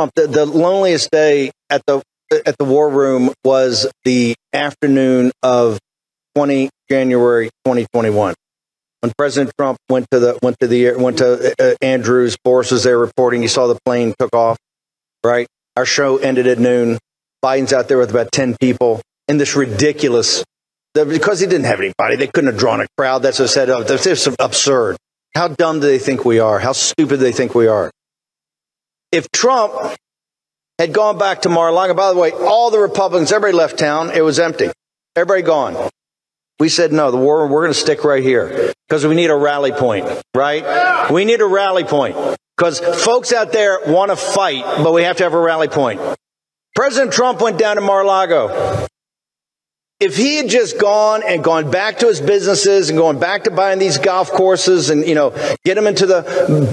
Trump, the, the loneliest day at the at the war room was the afternoon of 20 January 2021 when President Trump went to the went to the went to uh, Andrews forces there reporting. You saw the plane took off, right? Our show ended at noon. Biden's out there with about 10 people in this ridiculous the- because he didn't have anybody. They couldn't have drawn a crowd. That's what I said. Oh, this is absurd. How dumb do they think we are? How stupid do they think we are? If Trump had gone back to Mar-a-Lago, by the way, all the Republicans, everybody left town. It was empty. Everybody gone. We said, no, the war, we're going to stick right here because we need a rally point, right? We need a rally point because folks out there want to fight, but we have to have a rally point. President Trump went down to Mar-a-Lago. If he had just gone and gone back to his businesses and going back to buying these golf courses and you know get him into the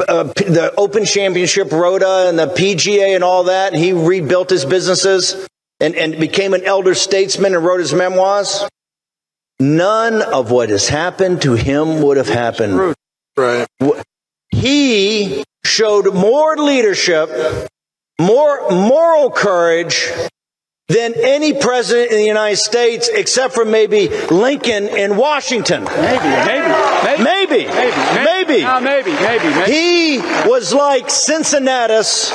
uh, the Open Championship Rhoda and the PGA and all that, and he rebuilt his businesses and, and became an elder statesman and wrote his memoirs, none of what has happened to him would have happened. Right. He showed more leadership, more moral courage than any president in the United States, except for maybe Lincoln in Washington. Maybe, maybe, maybe, Maybe, maybe, maybe. Maybe, ah, maybe, maybe. He was like Cincinnatus,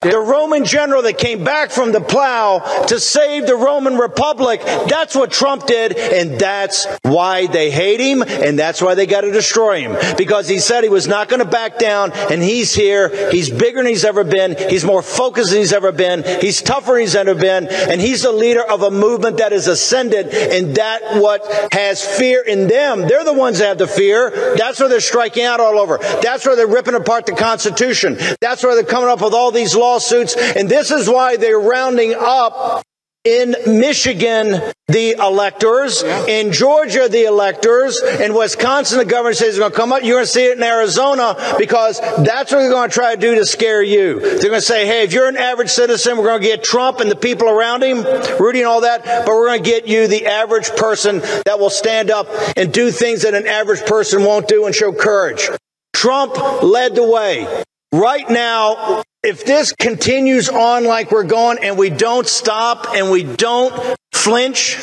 the Roman general that came back from the plow to save the Roman Republic. That's what Trump did, and that's why they hate him, and that's why they got to destroy him. Because he said he was not going to back down, and he's here. He's bigger than he's ever been. He's more focused than he's ever been. He's tougher than he's ever been, and he's the leader of a movement that has ascended, and that what has fear in them. They're the ones that have the fear. That's where they're striking out all over. That's where they're ripping apart the Constitution. That's where they're coming up with all these lawsuits. And this is why they're rounding up in Michigan the electors, in Georgia the electors, in Wisconsin the governor says he's going to come up. You're going to see it in Arizona because that's what they're going to try to do to scare you. They're going to say, hey, if you're an average citizen, we're going to get Trump and the people around him, Rudy and all that, but we're going to get you the average person that will stand up and do things that an average person won't do and show courage. Trump led the way. Right now, if this continues on like we're going and we don't stop and we don't flinch,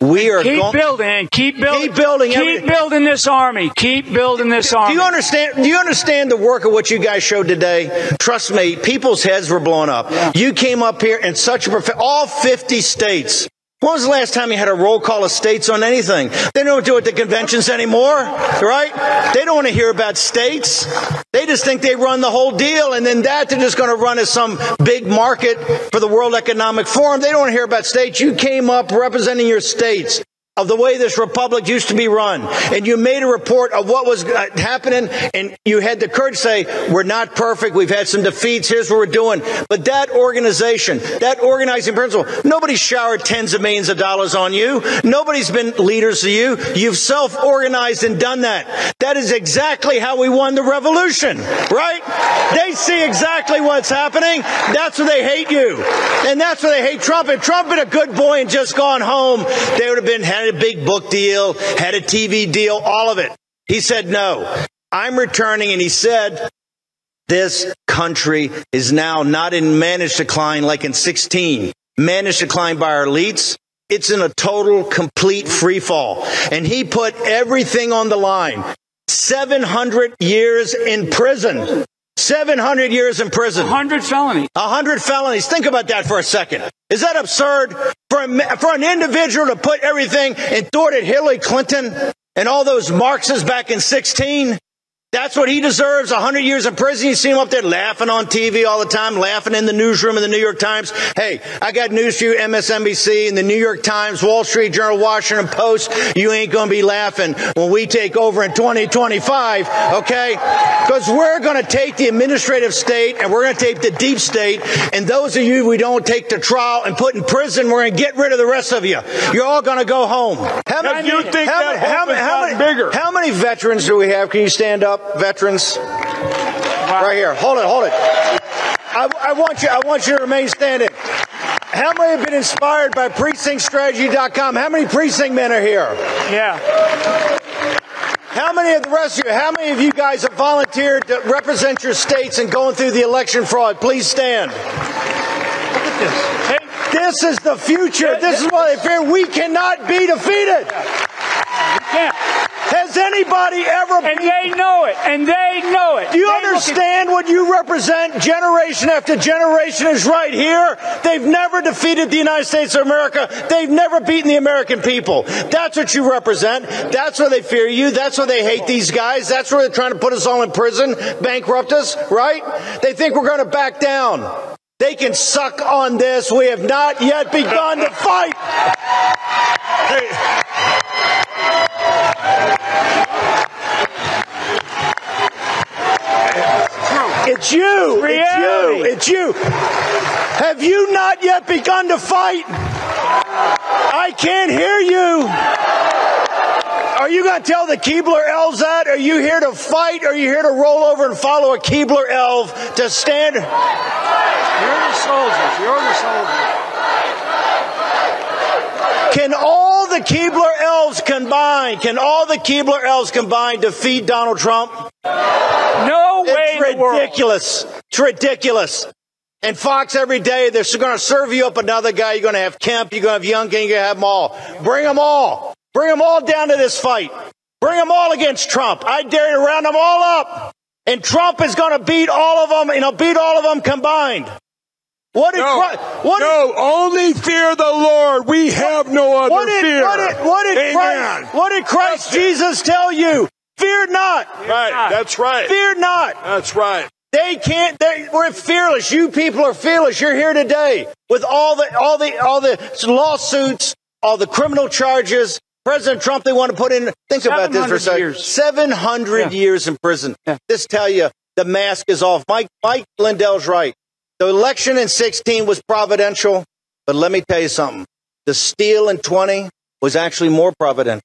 we are Keep going. building, keep building, Keep building keep everything. building this army. Keep building this army. Do you understand? Do you understand the work of what you guys showed today? Trust me, people's heads were blown up. You came up here in such a perfect, all 50 states. When was the last time you had a roll call of states on anything? They don't do it at the conventions anymore, right? They don't want to hear about states. They just think they run the whole deal, and then that they're just going to run as some big market for the World Economic Forum. They don't want to hear about states. You came up representing your states. Of the way this republic used to be run, and you made a report of what was uh, happening, and you had the courage to say, we're not perfect, we've had some defeats, here's what we're doing. But that organization, that organizing principle, nobody showered tens of millions of dollars on you. Nobody's been leaders to you. You've self-organized and done that. That is exactly how we won the revolution, right? They see exactly what's happening. That's why they hate you. And that's why they hate Trump. If Trump had been a good boy and just gone home, they would have been a big book deal, had a TV deal, all of it. He said no. I'm returning, and he said, this country is now not in managed decline like in 16, managed decline by our elites. It's in a total, complete free fall. And he put everything on the line. 700 years in prison. 700 years in prison. 100 felonies. 100 felonies. Think about that for a second. Is that absurd for, a, for an individual to put everything and at Hillary Clinton and all those Marxists back in 16? That's what he deserves. 100 years in prison. You see him up there laughing on TV all the time, laughing in the newsroom in the New York Times. Hey, I got news for you, MSNBC and the New York Times, Wall Street Journal, Washington Post. You ain't going to be laughing when we take over in 2025, okay? Because we're going to take the administrative state and we're going to take the deep state. And those of you we don't take to trial and put in prison, we're going to get rid of the rest of you. You're all going to go home. How many, you think how, that many- how, many- how many, how many veterans do we have? Can you stand up, veterans? Right here. Hold it, hold it. I, I want you. I want you to remain standing. How many have been inspired by PrecinctStrategy.com? How many precinct men are here? Yeah. How many of the rest of you? How many of you guys have volunteered to represent your states and going through the election fraud? Please stand. Look at this. Hey, This is the future. This is what they fear. We cannot be defeated. Has anybody ever And they know it. And they know it. Do you They understand what you represent? Generation after generation is right here. They've never defeated the United States of America. They've never beaten the American people. That's what you represent. That's why they fear you. That's why they hate these guys. That's why they're trying to put us all in prison, bankrupt us, right? They think we're going to back down. They can suck on this. We have not yet begun to fight. It's you. It's you. It's you. Have you not yet begun to fight? I can't hear you. Are you going to tell the Keebler elves that? Are you here to fight? Or are you here to roll over and follow a Keebler elf to stand? You're the soldiers. You're the soldiers. Can all the Keebler elves combine? Can all the Keebler elves combine defeat Donald Trump? No way It's in the world. ridiculous. It's ridiculous. And Fox every day, they're going to serve you up another guy. You're going to have Kemp. You're going to have Youngkin. You're going to have them all. Bring them all. Bring them all down to this fight. Bring them all against Trump. I dare you to round them all up. And Trump is going to beat all of them, and he'll beat all of them combined. What did, No, Christ, what did, no, only fear the Lord. We have no other what did, fear. what did, what did Amen. Christ, what did Christ Jesus tell you? Fear not. Right, that's right. Fear not. That's right. They can't. They, we're fearless. You people are fearless. You're here today with all the all the all the lawsuits, all the criminal charges. President Trump, they want to put in. Think about this for a 700 second. years. Seven hundred Yeah. years in prison. Yeah. This tell you the mask is off. Mike Mike Lindell's right. The election in sixteen was providential, but let me tell you something. The steal in twenty was actually more providential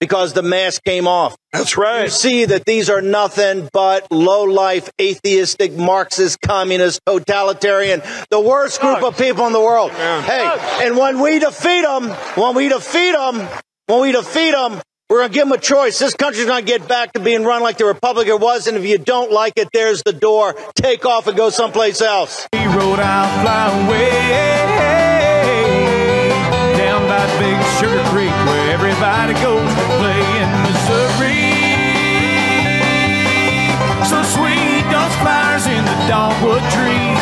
because the mask came off. That's right. You see that these are nothing but low life, atheistic, Marxist, communist, totalitarian, the worst group of people in the world. Hey, and when we defeat them, when we defeat them, when we defeat them, we're going to give them a choice. This country's going to get back to being run like the Republic it was, and if you don't like it, there's the door. Take off and go someplace else. He rode out, fly away down by Big Sugar Creek where everybody goes to play in Missouri. So sweet, those flowers in the dogwood trees.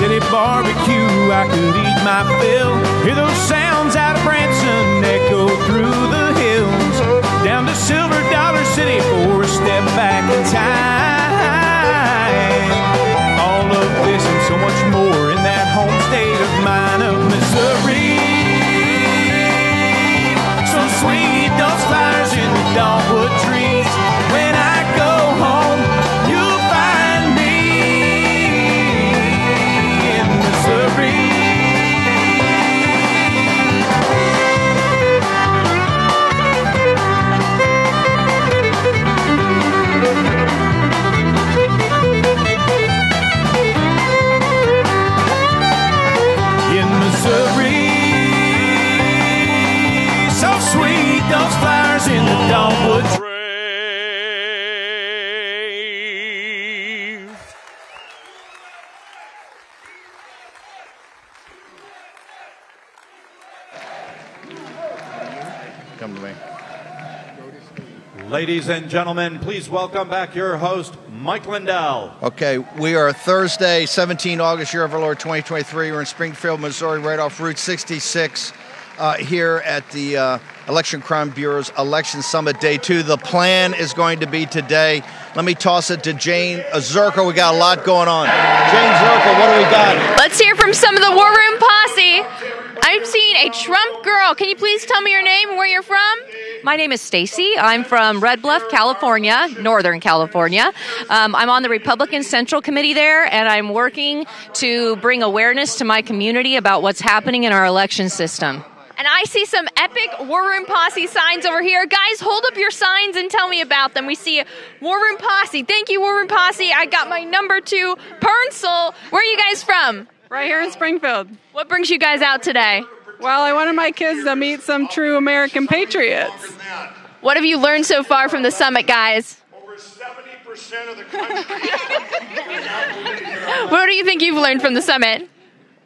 City barbecue, I could eat my fill. Hear those sounds out of Branson echo through the hills. Down to Silver Dollar City for a step back in time. All of this and so much more in that home state of mine of Missouri. So sweet, those flowers in the dogwood flowers in the dogwood. Come to me. Ladies and gentlemen, please welcome back your host, Mike Lindell. Okay, we are Thursday, 17 August, year of our Lord 2023. We're in Springfield, Missouri, right off Route 66, uh, here at the uh, Election Crime Bureau's Election Summit Day 2. The plan is going to be today. Let me toss it to Jane Zirkle. We got a lot going on. Jane Zirkle, what do we got? Let's hear from some of the War Room posse. I'm seeing a Trump girl. Can you please tell me your name and where you're from? My name is Stacy. I'm from Red Bluff, California, Northern California. Um, I'm on the Republican Central Committee there, and I'm working to bring awareness to my community about what's happening in our election system. And I see some epic War Room Posse signs over here. Guys, hold up your signs and tell me about them. We see War Room Posse. Thank you, War Room Posse. I got my number two, Pernsel. Where are you guys from? Right here in Springfield. What brings you guys out today? Well, I wanted my kids to meet some true American patriots. What have you learned so far from the summit, guys? Over 70% of the country. What do you think you've learned from the summit?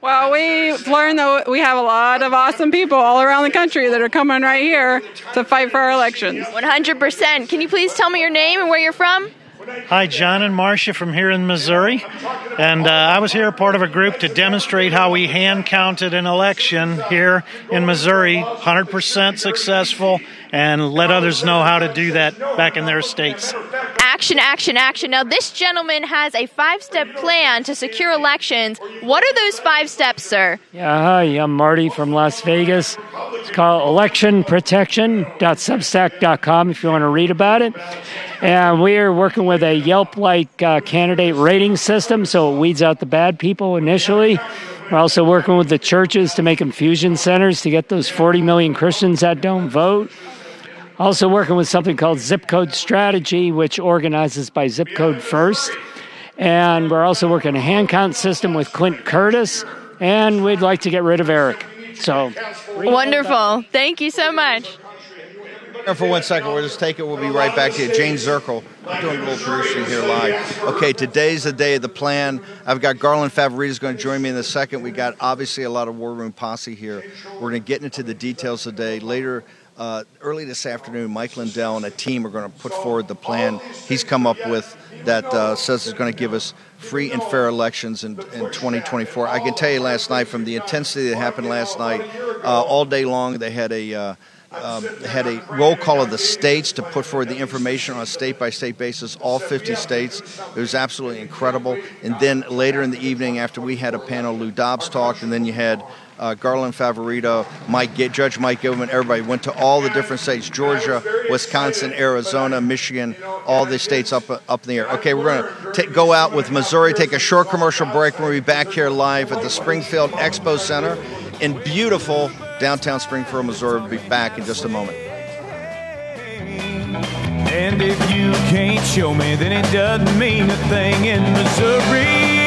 Well, we've learned that we have a lot of awesome people all around the country that are coming right here to fight for our elections. 100%. Can you please tell me your name and where you're from? Hi, John and Marcia from here in Missouri. And uh, I was here part of a group to demonstrate how we hand counted an election here in Missouri, 100% successful, and let others know how to do that back in their states. Action, action, action. Now, this gentleman has a five step plan to secure elections. What are those five steps, sir? Yeah, hi, I'm Marty from Las Vegas. It's called electionprotection.substack.com if you want to read about it. And we are working with a Yelp like uh, candidate rating system, so it weeds out the bad people initially. We're also working with the churches to make infusion centers to get those 40 million Christians that don't vote. Also, working with something called Zip Code Strategy, which organizes by zip code first. And we're also working a hand count system with Clint Curtis. And we'd like to get rid of Eric. So, Wonderful. Thank you so much. For one second, we'll just take it. We'll be right back to you. Jane Zirkle, I'm doing a little producing here live. Okay, today's the day of the plan. I've got Garland Favorito's going to join me in a second. We got obviously a lot of War Room posse here. We're going to get into the details today. Later, uh, early this afternoon, Mike Lindell and a team are going to put forward the plan he's come up with that uh, says is going to give us free and fair elections in, in 2024. I can tell you last night, from the intensity that happened last night, uh, all day long, they had a uh, um, had a roll call of the states to put forward the information on a state by state basis, all 50 states. It was absolutely incredible. And then later in the evening, after we had a panel, Lou Dobbs talked, and then you had uh, Garland Favorito, Mike, Judge Mike Gilman, everybody went to all the different states Georgia, Wisconsin, Arizona, Michigan, all the states up, up in the air. Okay, we're going to go out with Missouri, take a short commercial break. We'll be back here live at the Springfield Expo Center in beautiful downtown Springfield, Missouri. We'll be back in just a moment. And if you can't show me, then it doesn't mean a thing in Missouri.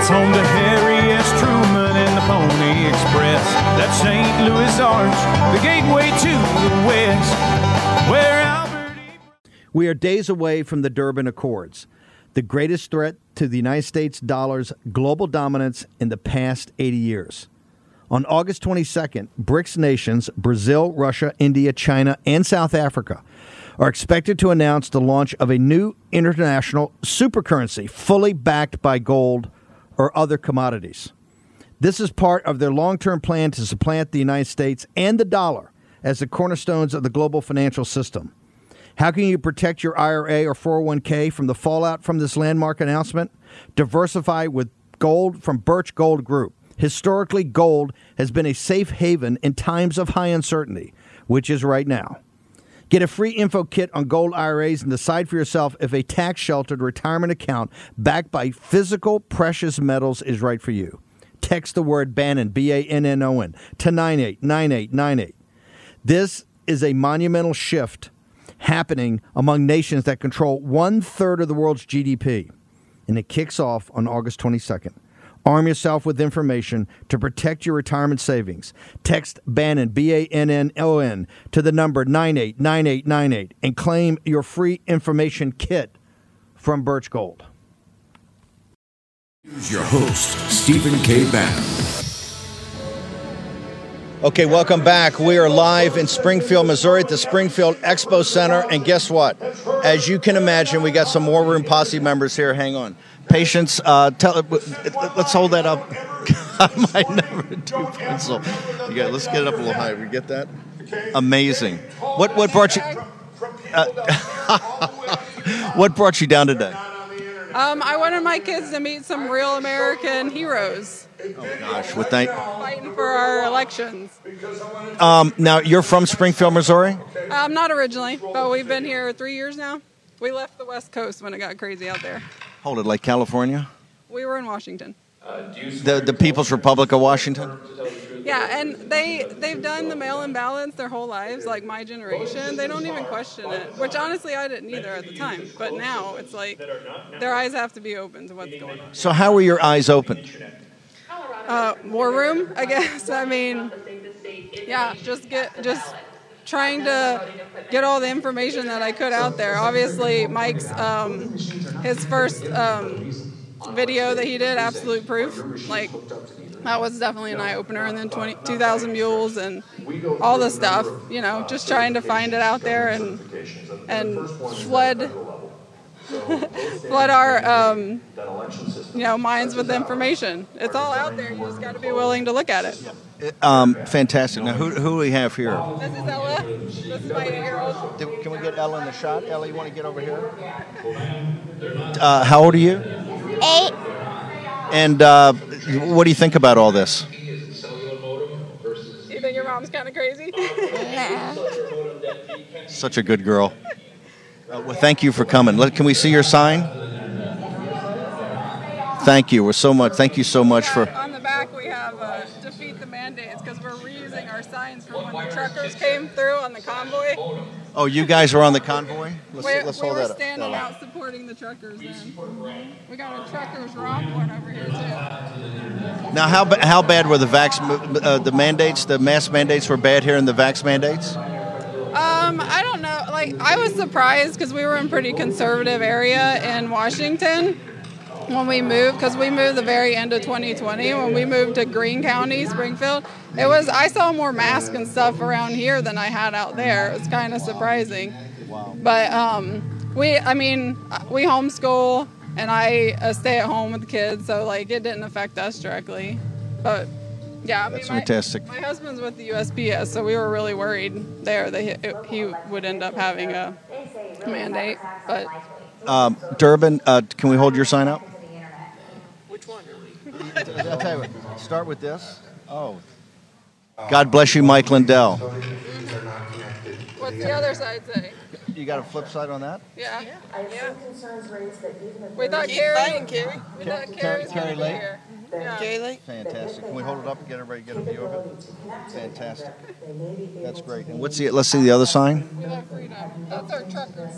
It's home to Harry S. Truman and the Pony Express. That St. Louis Arch, the gateway to the West, where Albert. We are days away from the Durban Accords, the greatest threat to the United States dollar's global dominance in the past 80 years. On August 22nd, BRICS nations, Brazil, Russia, India, China, and South Africa, are expected to announce the launch of a new international supercurrency fully backed by gold or other commodities. This is part of their long term plan to supplant the United States and the dollar as the cornerstones of the global financial system. How can you protect your IRA or 401k from the fallout from this landmark announcement? Diversify with gold from Birch Gold Group. Historically, gold has been a safe haven in times of high uncertainty, which is right now. Get a free info kit on gold IRAs and decide for yourself if a tax sheltered retirement account backed by physical precious metals is right for you. Text the word Bannon, B A N N O N, to 989898. This is a monumental shift happening among nations that control one third of the world's GDP. And it kicks off on August 22nd. Arm yourself with information to protect your retirement savings. Text Bannon, B A N N O N, to the number 989898 and claim your free information kit from Birch Gold. Here's your host, Stephen K. Bannon. Okay, welcome back. We are live in Springfield, Missouri at the Springfield Expo Center. And guess what? As you can imagine, we got some War Room Posse members here. Hang on. Patience, uh, tell, let's hold that up. My number two pencil. You got, let's get it up a little higher. We get that? Amazing. What, what brought you. Uh, what brought you down today? Um, I wanted my kids to meet some real American heroes. Oh gosh, with that. Fighting for our elections. Um, now you're from Springfield, Missouri. Um, not originally, but we've been here three years now. We left the West Coast when it got crazy out there. Hold it, like California. We were in Washington. The the People's Republic of Washington. Yeah, and they they've done the mail-in ballots their whole lives, like my generation. They don't even question it, which honestly I didn't either at the time. But now it's like their eyes have to be open to what's going on. So how were your eyes open? Uh, war room, I guess. I mean, yeah, just get just trying to get all the information that I could out there. Obviously, Mike's um, his first um, video that he did, absolute proof, like that was definitely an eye opener. And then 20, 2,000 mules and all the stuff, you know, just trying to find it out there and and flood flood our um, you know minds with information. It's all out there. You just got to be willing to look at it. Um, fantastic. Now, who, who do we have here? This is Ella. This is my eight-year-old. Can we get Ella in the shot? Ella, you want to get over here? Uh, how old are you? Eight. And uh, what do you think about all this? You think your mom's kind of crazy? Such a good girl. Uh, well, thank you for coming. Let, can we see your sign? Thank you. We're so much. Thank you so much for. On the back, we have uh, defeat the mandates because we're reusing our signs from when the truckers came through on the convoy. Oh, you guys were on the convoy. Let's, we let's we hold were that up. standing out supporting the truckers. Then we got a truckers romp one over here too. Now, how how bad were the vax uh, the mandates? The mask mandates were bad here and the vax mandates. Um, I don't know. Like I was surprised because we were in pretty conservative area in Washington when we moved because we moved the very end of 2020 when we moved to Greene County, Springfield. It was I saw more masks and stuff around here than I had out there. It was kind of surprising. But um, we, I mean, we homeschool and I uh, stay at home with the kids, so like it didn't affect us directly. But yeah, I mean, That's my- fantastic. My husband's with the USPS, so we were really worried there that he, he would end up having a mandate. But Um, Durbin, uh, can we hold your sign up? which one? I'll tell you what. Start with this. Oh. God bless you, Mike Lindell. What's the other side say? You got a flip side on that? Yeah. Yeah. We thought Carrie. Carrie. We thought Carrie was Carrie gonna be here. Yeah. Fantastic. Can we hold it up and get everybody get a view of it? Fantastic. That's great. And what's the? Let's see the other sign. We love freedom. That's our truckers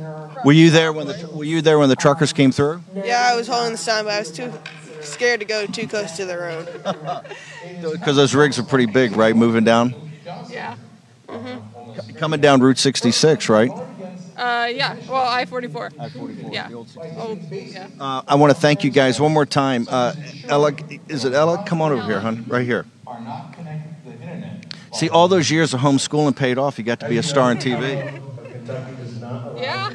rock. Were you there when the Were you there when the truckers came through? Yeah, I was holding the sign, but I was too scared to go too close to the road. Because those rigs are pretty big, right? Moving down, Yeah. Mm-hmm. coming down Route 66, right? Uh, yeah. Well, I forty four. I forty four. Yeah. Old, yeah. Uh, I want to thank you guys one more time. Uh, Ella, is it Ella? Come on over here, hon. Right here. Are not connected to the internet. See, all those years of homeschooling paid off. You got to be a star on TV. Yeah.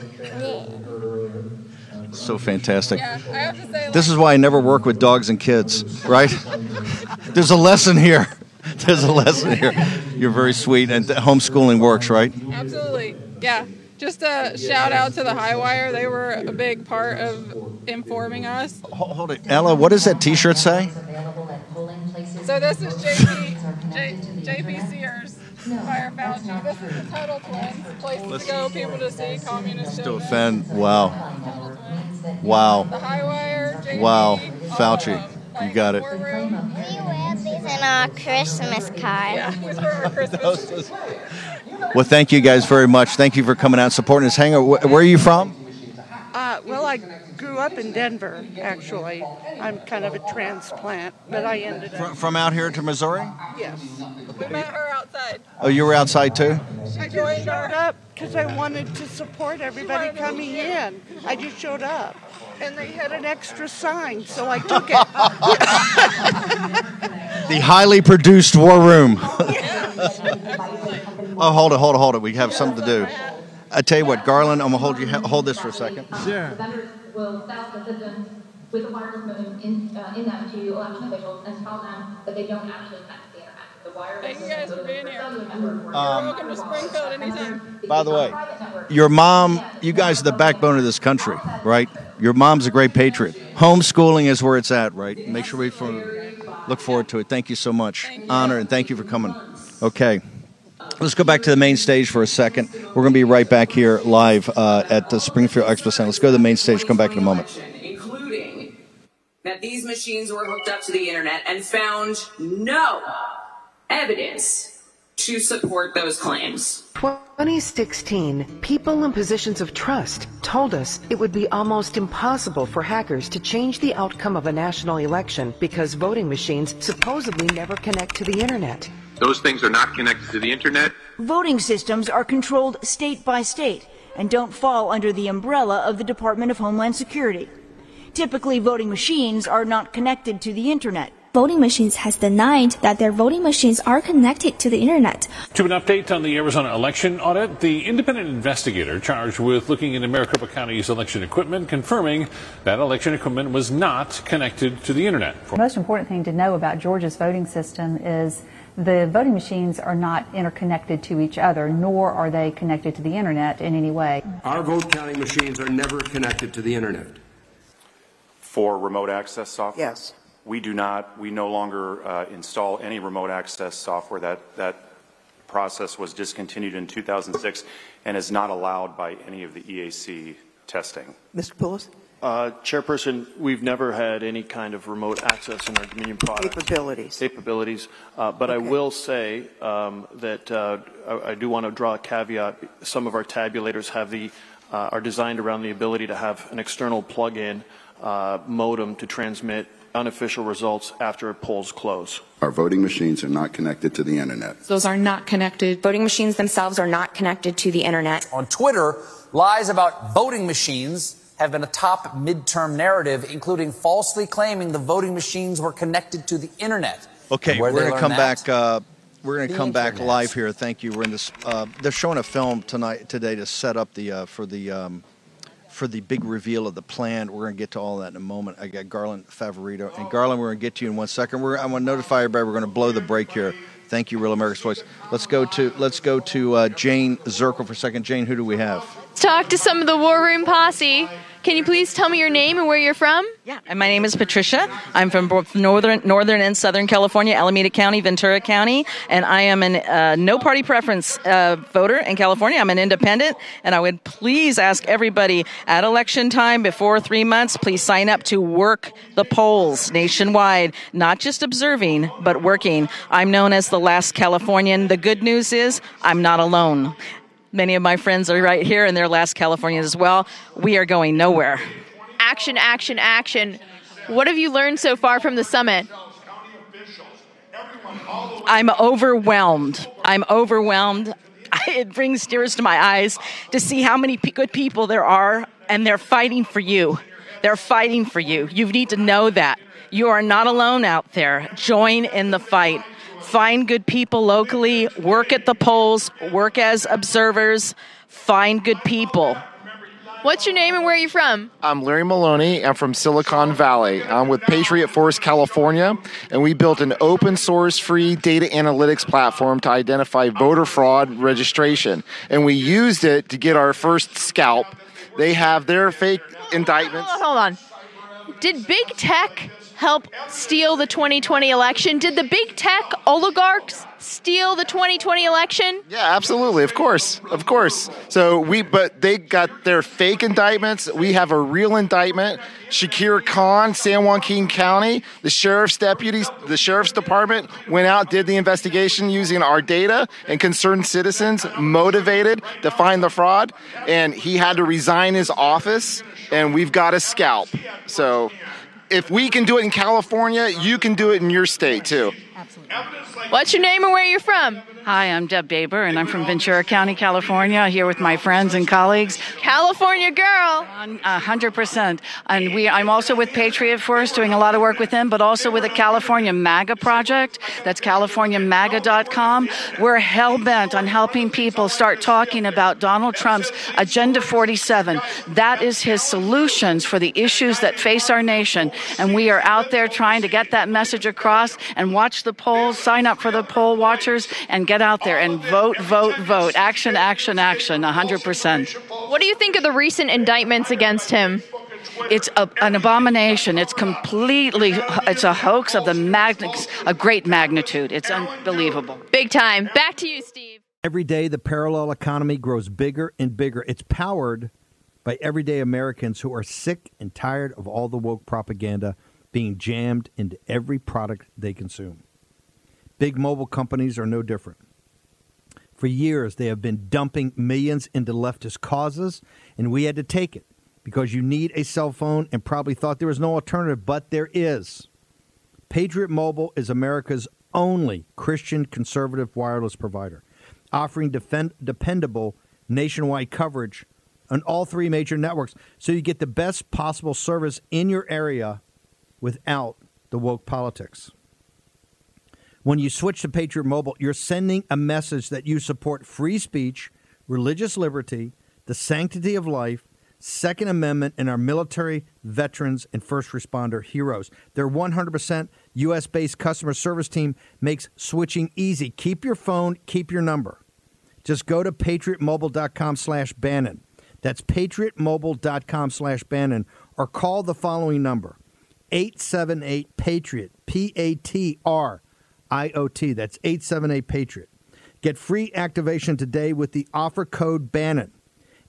So fantastic. Yeah. I have to say. This is why I never work with dogs and kids, right? There's a lesson here. There's a lesson here. You're very sweet, and homeschooling works, right? Absolutely. Yeah. Just a shout out to the High Wire. They were a big part of informing us. Hold it. Ella, what does that T-shirt say? So this is JP, J, JP Sears, Fire Fauci. This is the Tuttle Twins, places to go, people to see, communist To offend. Wow. Wow. The High Wire, JP. Wow. Fauci. You got it. We wear these in our Christmas card. Yeah, these were our Christmas. Well, thank you guys very much. Thank you for coming out and supporting us. Hang on. Wh- Where are you from? Uh, well, I grew up in Denver, actually. I'm kind of a transplant, but I ended up. From out here to Missouri? Yes. We met her outside. Oh, you were outside too? I just showed up because I wanted to support everybody coming in. I just showed up. And they had an extra sign, so I took it. The highly produced War Room. oh, hold it, hold it, hold it. We have something to do. I tell you what, Garland, I'm gonna hold you. Hold this for a second. Sure. Vendors will sell the system with the wireless modem in, uh, in them to election officials and tell them that they don't actually Thank you guys for being here. You're Um, welcome to Springfield anytime. By the way, your mom, you guys are the backbone of this country, right? Your mom's a great patriot. Homeschooling is where it's at, right? Make sure we for, look forward to it. Thank you so much. Honor and thank you for coming. Okay. Let's go back to the main stage for a second. We're going to be right back here live uh, at the Springfield Expo Center. Let's go to the main stage. Come back in a moment. including that these machines were hooked up to the internet and found no evidence to support those claims. 2016, people in positions of trust told us it would be almost impossible for hackers to change the outcome of a national election because voting machines supposedly never connect to the internet. Those things are not connected to the internet. Voting systems are controlled state by state and don't fall under the umbrella of the Department of Homeland Security. Typically, voting machines are not connected to the internet. Voting machines has denied that their voting machines are connected to the internet. To an update on the Arizona election audit, the independent investigator charged with looking into Maricopa County's election equipment confirming that election equipment was not connected to the internet. The most important thing to know about Georgia's voting system is the voting machines are not interconnected to each other, nor are they connected to the internet in any way. Our vote counting machines are never connected to the internet. For remote access software? Yes. We do not, we no longer uh, install any remote access software. That, that process was discontinued in 2006 and is not allowed by any of the EAC testing. Mr. Poulos? Uh, Chairperson, we've never had any kind of remote access in our Dominion products. Capabilities. Capabilities. Uh, but I will say um, that uh, I, I do want to draw a caveat. Some of our tabulators have the, uh, are designed around the ability to have an external plug-in uh, modem to transmit unofficial results after polls close. Our voting machines are not connected to the internet. Those are not connected. Voting machines themselves are not connected to the internet. On Twitter, lies about voting machines have been a top midterm narrative, including falsely claiming the voting machines were connected to the internet. Okay, we're going to come that? back. Uh, we're going to The come back live here. Thank you. We're in this. Uh, they're showing a film tonight, today, to set up the uh, for the um, for the big reveal of the plan. We're going to get to all that in a moment. I got Garland Favorito and Garland. We're going to get to you in one second. We're I want to notify everybody. We're going to blow the break here. Thank you, Real America's Voice. Let's go to let's go to uh, Jane Zirkle for a second. Jane, who do we have? Let's talk to some of the War Room posse. Can you please tell me your name and where you're from? Yeah, and my name is Patricia. I'm from northern, northern and southern California, Alameda County, Ventura County, and I am an uh, no party preference uh, voter in California. I'm an independent, and I would please ask everybody at election time before three months, please sign up to work the polls nationwide, not just observing, but working. I'm known as the last Californian. The good news is I'm not alone. Many of my friends are right here, and they're last Californians as well. We are going nowhere. Action, action, action. What have you learned so far from the summit? I'm overwhelmed. I'm overwhelmed. it brings tears to my eyes to see how many good people there are, and they're fighting for you. They're fighting for you. You need to know that. You are not alone out there. Join in the fight. Find good people locally, work at the polls, work as observers, find good people. What's your name and where are you from? I'm Larry Maloney. I'm from Silicon Valley. I'm with Patriot Force California, and we built an open source free data analytics platform to identify voter fraud registration. And we used it to get our first scalp. They have their fake indictments. Hold on, hold on. Did big tech help steal the 2020 election? Did the big tech oligarchs steal the 2020 election? Yeah, absolutely. Of course. Of course. So we, but they got their fake indictments. We have a real indictment. Shakir Khan, San Joaquin County, the sheriff's deputies, the sheriff's department went out, did the investigation using our data and concerned citizens motivated to find the fraud. And he had to resign his office and we've got a scalp. So if we can do it in California, you can do it in your state too. Absolutely. What's your name and where you're from? Hi, I'm Deb Baber, and I'm from Ventura County, California, here with my friends and colleagues. California girl. A hundred percent. And we, I'm also with Patriot Force, doing a lot of work with them, but also with the California MAGA project. That's CaliforniaMAGA.com. We're hell bent on helping people start talking about Donald Trump's Agenda 47. That is his solutions for the issues that face our nation. And we are out there trying to get that message across and watch the polls, sign up for the poll watchers, and get out there and vote, vote, vote. Action, action, action. 100%. What do you think of the recent indictments against him? It's a, an abomination. It's completely, it's a hoax of the magnitude, a great magnitude. It's unbelievable. Big time. Back to you, Steve. Every day, the parallel economy grows bigger and bigger. It's powered by everyday Americans who are sick and tired of all the woke propaganda being jammed into every product they consume. Big mobile companies are no different. For years, they have been dumping millions into leftist causes, and we had to take it because you need a cell phone and probably thought there was no alternative, but there is. Patriot Mobile is America's only Christian conservative wireless provider, offering defend- dependable nationwide coverage on all three major networks so you get the best possible service in your area without the woke politics. When you switch to Patriot Mobile, you're sending a message that you support free speech, religious liberty, the sanctity of life, Second Amendment, and our military, veterans, and first responder heroes. Their 100% U.S. based customer service team makes switching easy. Keep your phone, keep your number. Just go to patriotmobile.com slash Bannon. That's patriotmobile.com slash Bannon or call the following number 878 Patriot, P A T R I O T. That's 878 Patriot. Get free activation today with the offer code Bannon.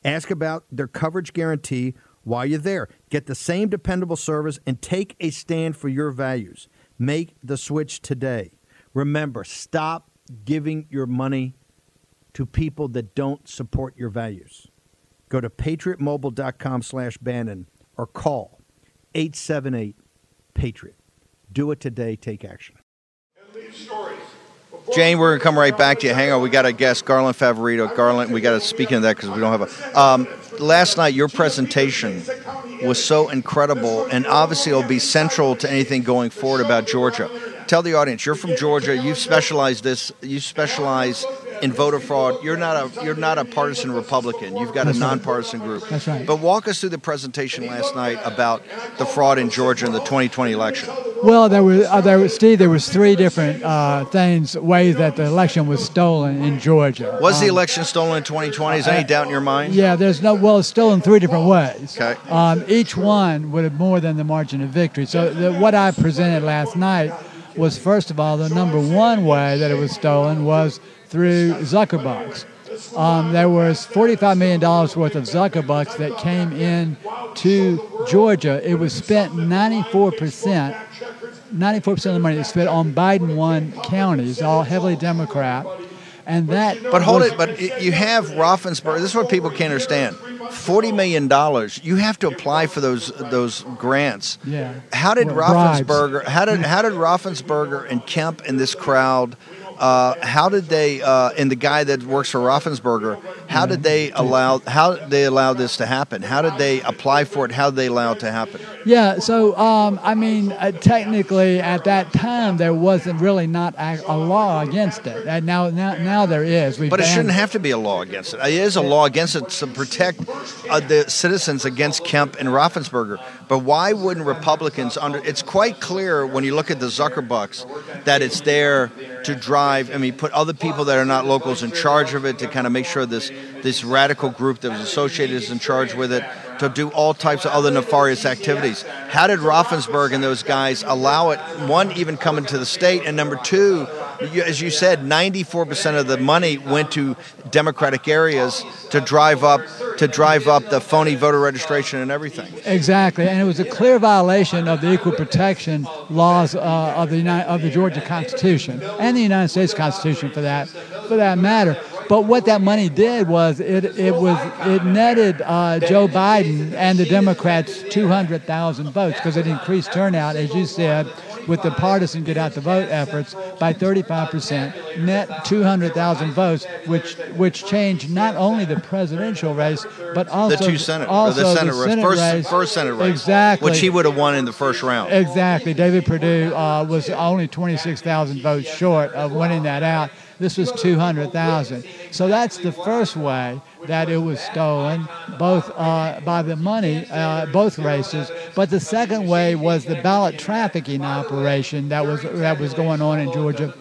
Ask about their coverage guarantee while you're there. Get the same dependable service and take a stand for your values. Make the switch today. Remember, stop giving your money to people that don't support your values. Go to patriotmobile.com slash Bannon or call 878 Patriot. Do it today. Take action. Jane, we're gonna come right back to you. Hang on, we got a guest, Garland Favorito. Garland, we got to speak into that because we don't have a. Um, last night, your presentation was so incredible, and obviously it'll be central to anything going forward about Georgia. Tell the audience you're from Georgia. You specialize this. You specialize in voter fraud. You're not a you're not a partisan Republican. You've got That's a right. nonpartisan group. That's right. But walk us through the presentation last night about the fraud in Georgia in the 2020 election. Well, there was uh, there was Steve. There was three different uh, things, ways that the election was stolen in Georgia. Was the Um, election stolen in 2020? Is there any doubt in your mind? Yeah, there's no. Well, it's stolen three different ways. Okay. Um, each one would have more than the margin of victory. So the, what I presented last night was first of all the number one way that it was stolen was through Zuckerbucks. Um, there was $45 million worth of Zuckerbucks that came in to Georgia. It was spent 94%, 94% of the money was spent on Biden won counties, all heavily Democrat. And that But hold was- it. But you have Raffensperger. This is what people can't understand. Forty million dollars. You have to apply for those those grants. Yeah. How did Well. Raffensperger? How did how did Raffensperger and Kemp and this crowd Uh, how did they? Uh, and the guy that works for Raffensperger? how did they allow? How did they allow this to happen? How did they apply for it? How did they allow it to happen? Yeah, so um, I mean, uh, technically at that time there wasn't really not a, a law against it. And now, now, now there is. We But it shouldn't have to be a law against it. It is a law against it to protect uh, the citizens against Kemp and Raffensperger. But why wouldn't Republicans under? It's quite clear when you look at the Zuckerbucks that it's there to drive. I mean, put other people that are not locals in charge of it to kind of make sure this this radical group that was associated is in charge with it to do all types of other nefarious activities. How did Raffensperger and those guys allow it? One, even coming to the state, and number two, as you said, 94% of the money went to Democratic areas to drive up to drive up the phony voter registration and everything. Exactly, and it was a clear violation of the equal protection laws uh, of the United, of the Georgia Constitution and the United States Constitution for that for that matter. But what that money did was it it was it netted uh, Joe Biden and the Democrats 200,000 votes because it increased turnout, as you said, with the partisan get out the vote efforts by 35 percent, net 200,000 votes, which which changed not only the presidential race but also the two Senate, also the Senate, race, Senate first, race. first Senate race, Exactly. which he would have won in the first round. Exactly. David Perdue uh, was only 26,000 votes short of winning that out. This was 200,000. So that's the first way that it was stolen, both uh, by the money, uh, both races. But the second way was the ballot trafficking operation that was that was going on in Georgia.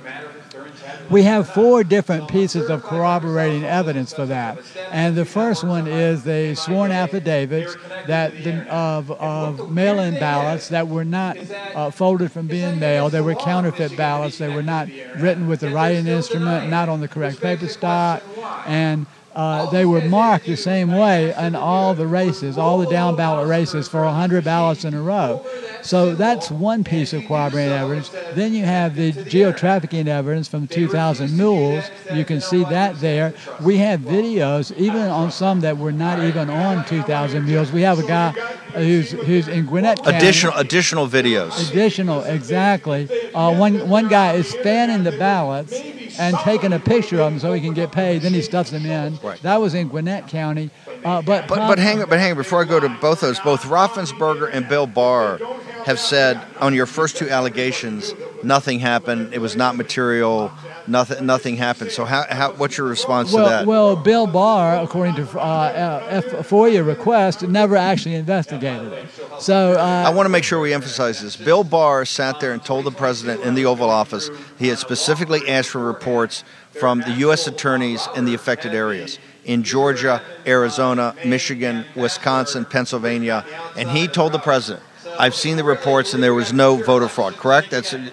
We have four different pieces of corroborating evidence for that. And the first one is the sworn affidavits that the, of, of mail-in ballots that were not uh, folded from being mailed. They were counterfeit ballots. They were not written with the writing instrument, not on the correct paper stock, and uh, they were marked the same way in all the races, all the down ballot races for 100 ballots in a row. So that's one piece of corroborating evidence. Then you have the geo-trafficking evidence from 2,000 mules. You can see that there. We have videos, even on some that were not even on 2,000 mules. We have a guy who's who's in Gwinnett County. Additional additional videos. Additional, exactly. Uh, one one guy is scanning the ballots and taking a picture of them so he can get paid. Then he stuffs them in. Right. That was in Gwinnett County. Uh, but But but hang but hang on, before I go to both those, both Raffensperger and Bill Barr have said on your first two allegations, nothing happened. It was not material. Nothing nothing happened. So how, how what's your response well, to that? well, Bill Barr, according to uh, FOIA request, never actually investigated it. So uh, I want to make sure we emphasize this. Bill Barr sat there and told the president in the Oval Office he had specifically asked for reports from the U.S. attorneys in the affected areas in Georgia, Arizona, Michigan, Wisconsin, Pennsylvania, and he told the president. I've seen the reports, and there was no voter fraud. Correct? That's, and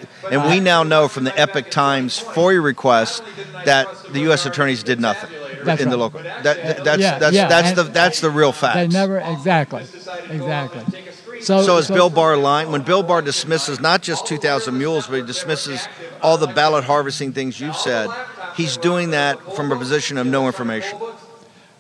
we now know from the Epoch Times FOIA request that the U.S. attorneys did nothing That's in the local. That, that- that's Yeah, that's yeah, that's and the that's the real fact. they never exactly, exactly. So, So, is Bill Barr lying? When Bill Barr dismisses not just 2,000 mules, but he dismisses all the ballot harvesting things you've said, he's doing that from a position of no information.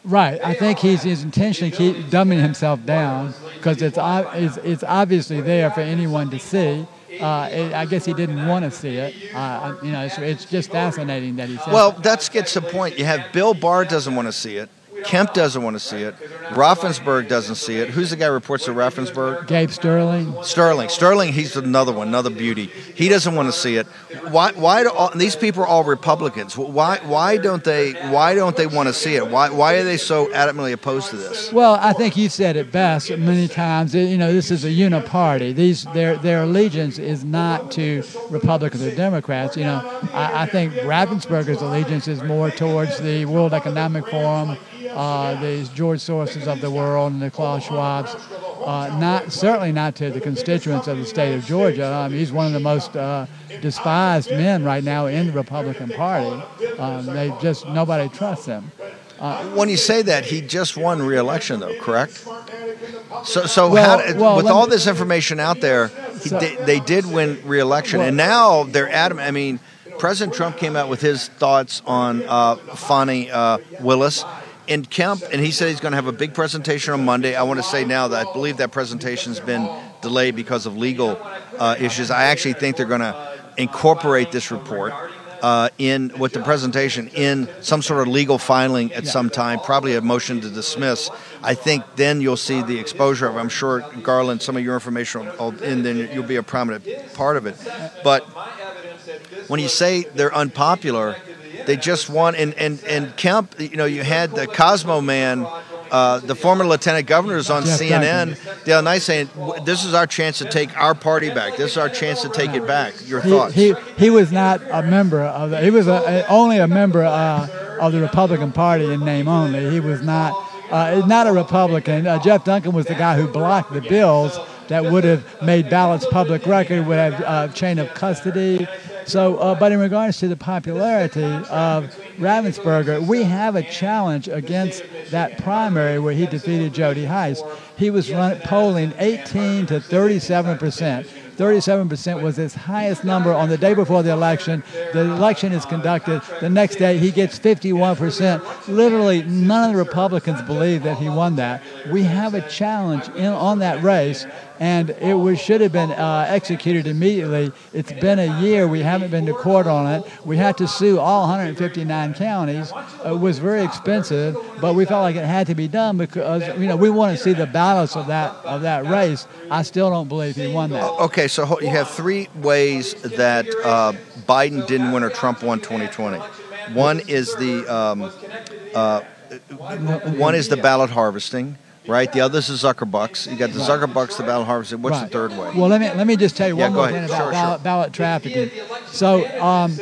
Right. I think he's, he's intentionally keep dumbing himself down because it's, it's it's obviously there for anyone to see. Uh, it, I guess he didn't want to see it. Uh, you know, it's, it's just fascinating that he said. Well, that gets the point. You have Bill Barr doesn't want to see it. Kemp doesn't want to see it. Raffensberg doesn't see it. Who's the guy who reports to Raffensberg? Gabe Sterling. Sterling. Sterling, he's another one, another beauty. He doesn't want to see it. Why? Why do all, these people are all Republicans? Why? Why don't they? Why don't they want to see it? Why? Why are they so adamantly opposed to this? Well, I think you said it best many times. You know, this is a uniparty. These their their allegiance is not to Republicans or Democrats. You know, I, I think Raffensperger's allegiance is more towards the World Economic Forum, uh, the George Soros's of the world, and the Klaus Schwab's. Uh, not certainly not to the constituents of the state of Georgia. I mean, he's one of the most uh, despised men right now in the Republican Party. Um, they just nobody trusts him. Uh, when you say that, he just won re-election, though, correct? So, so Well- how, well, with all me- this information out there, he, So- they, they did win re-election, and now they're adamant. I mean, President Trump came out with his thoughts on uh, Fani uh, Willis. And Kemp, and he said he's going to have a big presentation on Monday. I want to say now that I believe that presentation's been delayed because of legal uh, issues. I actually think they're going to incorporate this report. uh, in with the presentation in some sort of legal filing at some time, probably a motion to dismiss. I think then you'll see the exposure of. I'm sure Garland, some of your information, will, and then you'll be a prominent part of it. But when you say they're unpopular, they just won. And and and Kemp, you know, you had the Cosmo man. Uh, the former lieutenant governor is on CNN the other night saying, "This is our chance to take our party back. This is our chance to take it back." Your He, thoughts? he he was not a member of the, he was a, a- only a member uh, of the Republican Party in name only. He was not uh, not a Republican. Uh, Jeff Duncan was the guy who blocked the bills that would have made ballots public record, would have uh, chain of custody. So, uh, but in regards to the popularity of Raffensperger, we have a challenge against that primary where he defeated Jody Hice. He was run, polling 18 to 37 percent. 37% was his highest number on the day before the election. The election is conducted. The next day, he gets 51%. Literally, none of the Republicans believe that he won that. We have a challenge in, on that race, and it was, should have been uh, executed immediately. It's been a year. We haven't been to court on it. We had to sue all 159 counties. It was very expensive, but we felt like it had to be done because you know we want to see the balance of that of that race. I still don't believe he won that. Okay, so you have three ways that uh, Biden didn't win or Trump won 2020. One is the um, uh, one is the ballot harvesting, right? The other is the Zuckerbucks. You got the Zuckerbucks, the ballot harvesting. What's the third way? Well, let me let me just tell you Yeah, one more ahead. thing about Sure, ballot, sure. ballot trafficking. So, um,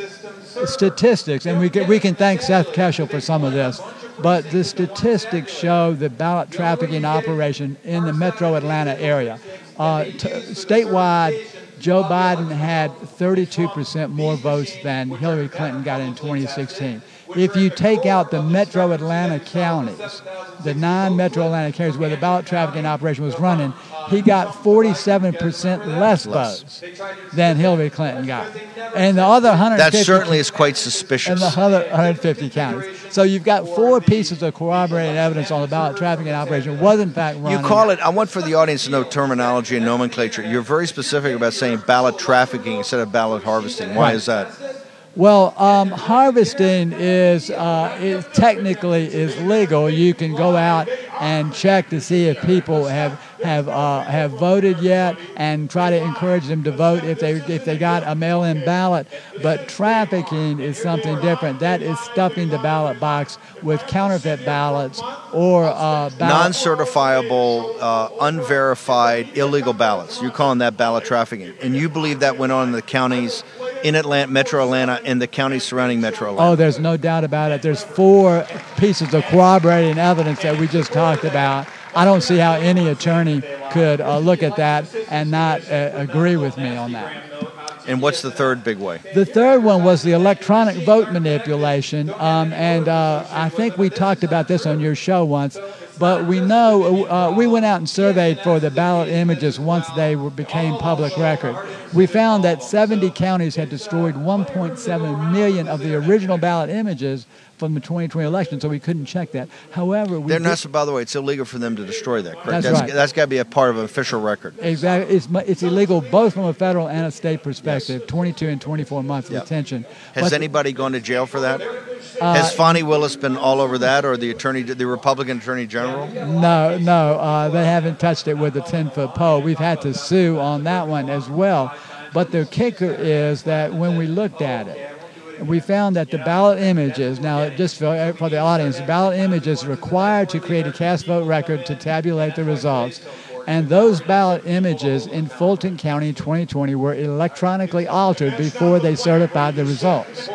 statistics, and we can, we can thank Seth Keshel for some of this, but the statistics show the ballot trafficking operation in the Metro Atlanta area. Uh, t- statewide, Joe Biden had 32% more votes than Hillary Clinton got in 2016. If you take out the Metro Atlanta counties, the nine Metro Atlanta counties where the ballot trafficking operation was running, he got 47% less votes than Hillary Clinton got. And the other 150 That certainly is quite suspicious. and the other 150 counties. So you've got four pieces of corroborating evidence on the ballot trafficking operation was in fact running. You call it. I want for the audience to know terminology and nomenclature. You're very specific about saying ballot trafficking instead of ballot harvesting. Why Right. is that? Well, um, harvesting is, uh, technically is legal. You can go out and check to see if people have have uh, have voted yet, and try to encourage them to vote if they if they got a mail-in ballot. But trafficking is something different. That is stuffing the ballot box with counterfeit ballots or uh, ballot, Non-certifiable, uh, unverified, illegal ballots. You're calling that ballot trafficking, and you believe that went on in the counties in Atlanta, Metro Atlanta, and the counties surrounding Metro Atlanta. Oh, there's no doubt about it. There's four pieces of corroborating evidence that we just talked about. I don't see how any attorney could uh, look at that and not uh, agree with me on that. And what's the third big way? The third one was the electronic vote manipulation, um, and uh, I think we talked about this on your show once. But we know uh, we went out and surveyed for the ballot images once they were, became public record. We found that 70 counties had destroyed 1.7 million of the original ballot images from the 2020 election, so we couldn't check that. However, we They're did- not. By the way, it's illegal for them to destroy that. Correct. That's right. that's got to be a part of an official record. Exactly. It's, it's illegal both from a federal and a state perspective, 22 and 24 months Yep. detention. Has But- anybody gone to jail for that? Uh, Has Fani Willis been all over that, or the attorney, the Republican Attorney General? No, no, uh, they haven't touched it with a 10 foot pole. We've had to sue on that one as well. But the kicker is that when we looked at it, we found that the ballot images, now just for, for the audience, the ballot images required to create a cast vote record to tabulate the results. And those ballot images in Fulton County 2020 were electronically altered before they certified the results.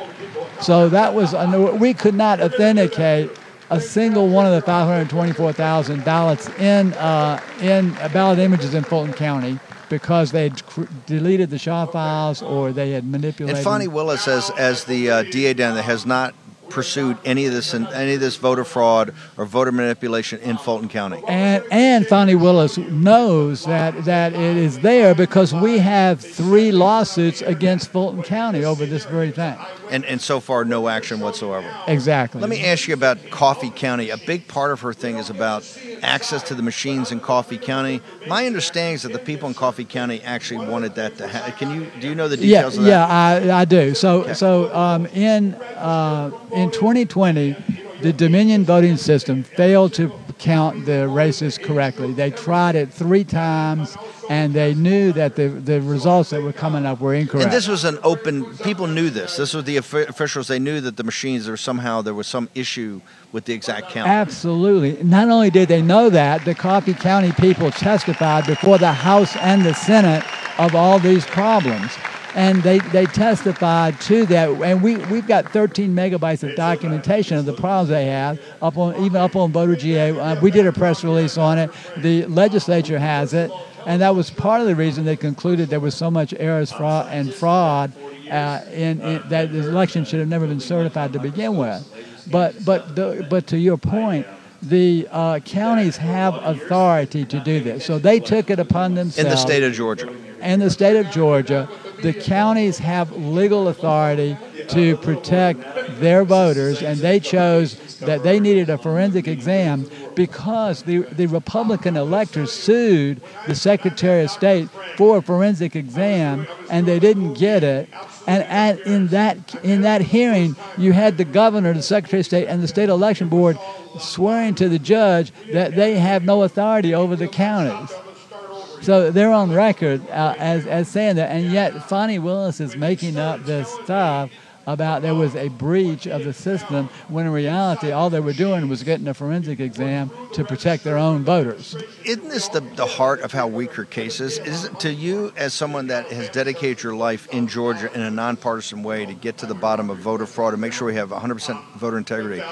So that was, we could not authenticate a single one of the 524,000 ballots in, uh, in ballot images in Fulton County because they had cr- deleted the SHA files or they had manipulated. And Fani Willis, as as the uh, DA down there, has not pursued any of this any of this voter fraud or voter manipulation in Fulton County. And and Fani Willis knows that that it is there because we have three lawsuits against Fulton County over this very thing. And and so far, no action whatsoever. Exactly. Let me ask you about Coffee County. A big part of her thing is about access to the machines in Coffee County. My understanding is that the people in Coffee County actually wanted that to happen. Can you do you know the details yeah, of that? Yeah, I, I do. So so um, in uh, in 2020, the Dominion voting system failed to count the races correctly. They tried it three times, and they knew that the the results that were coming up were incorrect. And this was an open. People knew this. This was the officials. They knew that the machines there somehow there was some issue with the exact count. Absolutely. Not only did they know that, the Coffee County people testified before the House and the Senate of all these problems. And they, they testified to that. And we, we've got 13 megabytes of documentation of the problems they have, up on, even up on Voter GA. Uh, we did a press release on it. The legislature has it. And that was part of the reason they concluded there was so much errors fraud, and fraud uh, in, in, that the election should have never been certified to begin with. But but the, but to your point, the uh, counties have authority to do this. So they took it upon themselves. in the state of Georgia. In the state of Georgia, the counties have legal authority to protect their voters, and they chose that they needed a forensic exam because the, the Republican electors sued the Secretary of State for a forensic exam, and they didn't get it. And at, in that in that hearing, you had the governor, the Secretary of State, and the state election board swearing to the judge that they have no authority over the counties. So they're on record uh, as, as saying that, and yet Fani Willis is making up this stuff about there was a breach of the system when in reality all they were doing was getting a forensic exam to protect their own voters. Isn't this the, the heart of how weak her case is? Is to you, as someone that has dedicated your life in Georgia in a nonpartisan way to get to the bottom of voter fraud and make sure we have 100% voter integrity?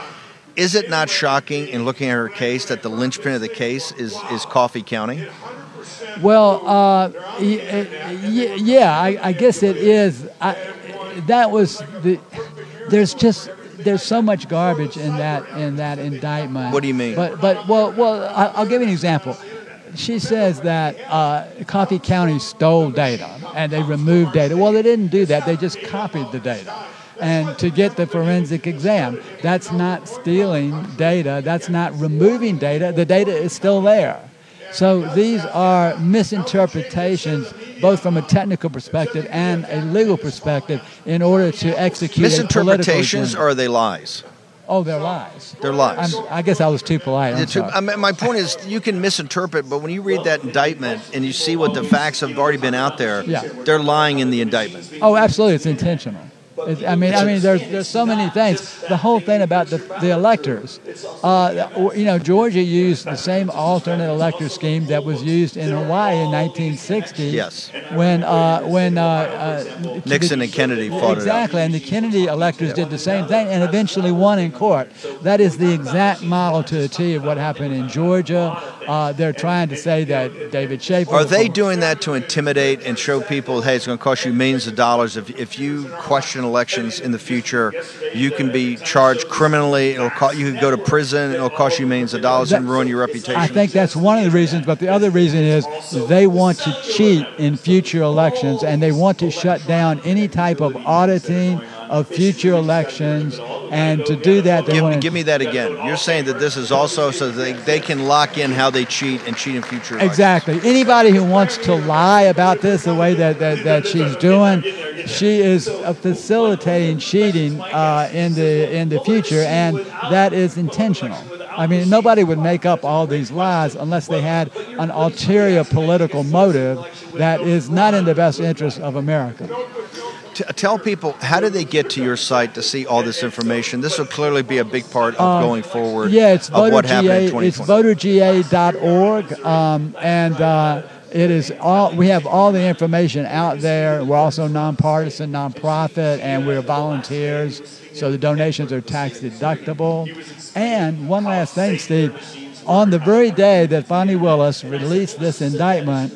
Is it not shocking in looking at her case that the linchpin of the case is, is Coffee County? Well, uh, y- y- yeah, I, I guess it is. I, that was the. There's just there's so much garbage in that in that indictment. What do you mean? But but well well I- I'll give you an example. She says that uh, Coffee County stole data and they removed data. Well, they didn't do that. They just copied the data. And to get the forensic exam, that's not stealing data. That's not removing data. The data is still there. So these are misinterpretations, both from a technical perspective and a legal perspective, in order to execute Misinterpretations or are they lies? Oh, they're lies. They're lies. I'm, I guess I was too polite. I'm sorry. I mean, my point is, you can misinterpret, but when you read that indictment and you see what the facts have already been out there, Yeah. they're lying in the indictment. Oh, absolutely, it's intentional. It's, I mean, I mean, there's there's so many things. The whole thing about the the electors, uh, you know, Georgia used the same alternate elector scheme that was used in Hawaii in 1960. Yes. When uh, when uh, uh, Nixon and Kennedy fought it out. exactly, and the Kennedy electors did the same thing and eventually won in court. That is the exact model to a T of what happened in Georgia. Uh, they're trying to say that David Shafer. Are they doing that to intimidate and show people, hey, it's going to cost you millions of dollars if, if you question elections in the future? You can be charged criminally. It'll co- you could go to prison. It'll cost you millions of dollars and ruin your reputation. I think that's one of the reasons, but the other reason is they want to cheat in future elections and they want to shut down any type of auditing of future elections. And to do that, they give, want me, to. give me that again. You're saying that this is also so they, they can lock in how they cheat and cheat in future elections. Exactly. Anybody who wants to lie about this the way that, that, that she's doing, she is facilitating cheating uh, in the in the future, and that is intentional. I mean, nobody would make up all these lies unless they had an ulterior political motive that is not in the best interest of America. T- tell people how do they get to your site to see all this information? This will clearly be a big part of Um, going forward. Yeah, it's of in voterga. It's 2020. voterga.org, um, and uh, it is all. We have all the information out there. We're also nonpartisan, nonprofit, and we're volunteers, so the donations are tax deductible. And one last thing, Steve. On the very day that Bonnie Willis released this indictment,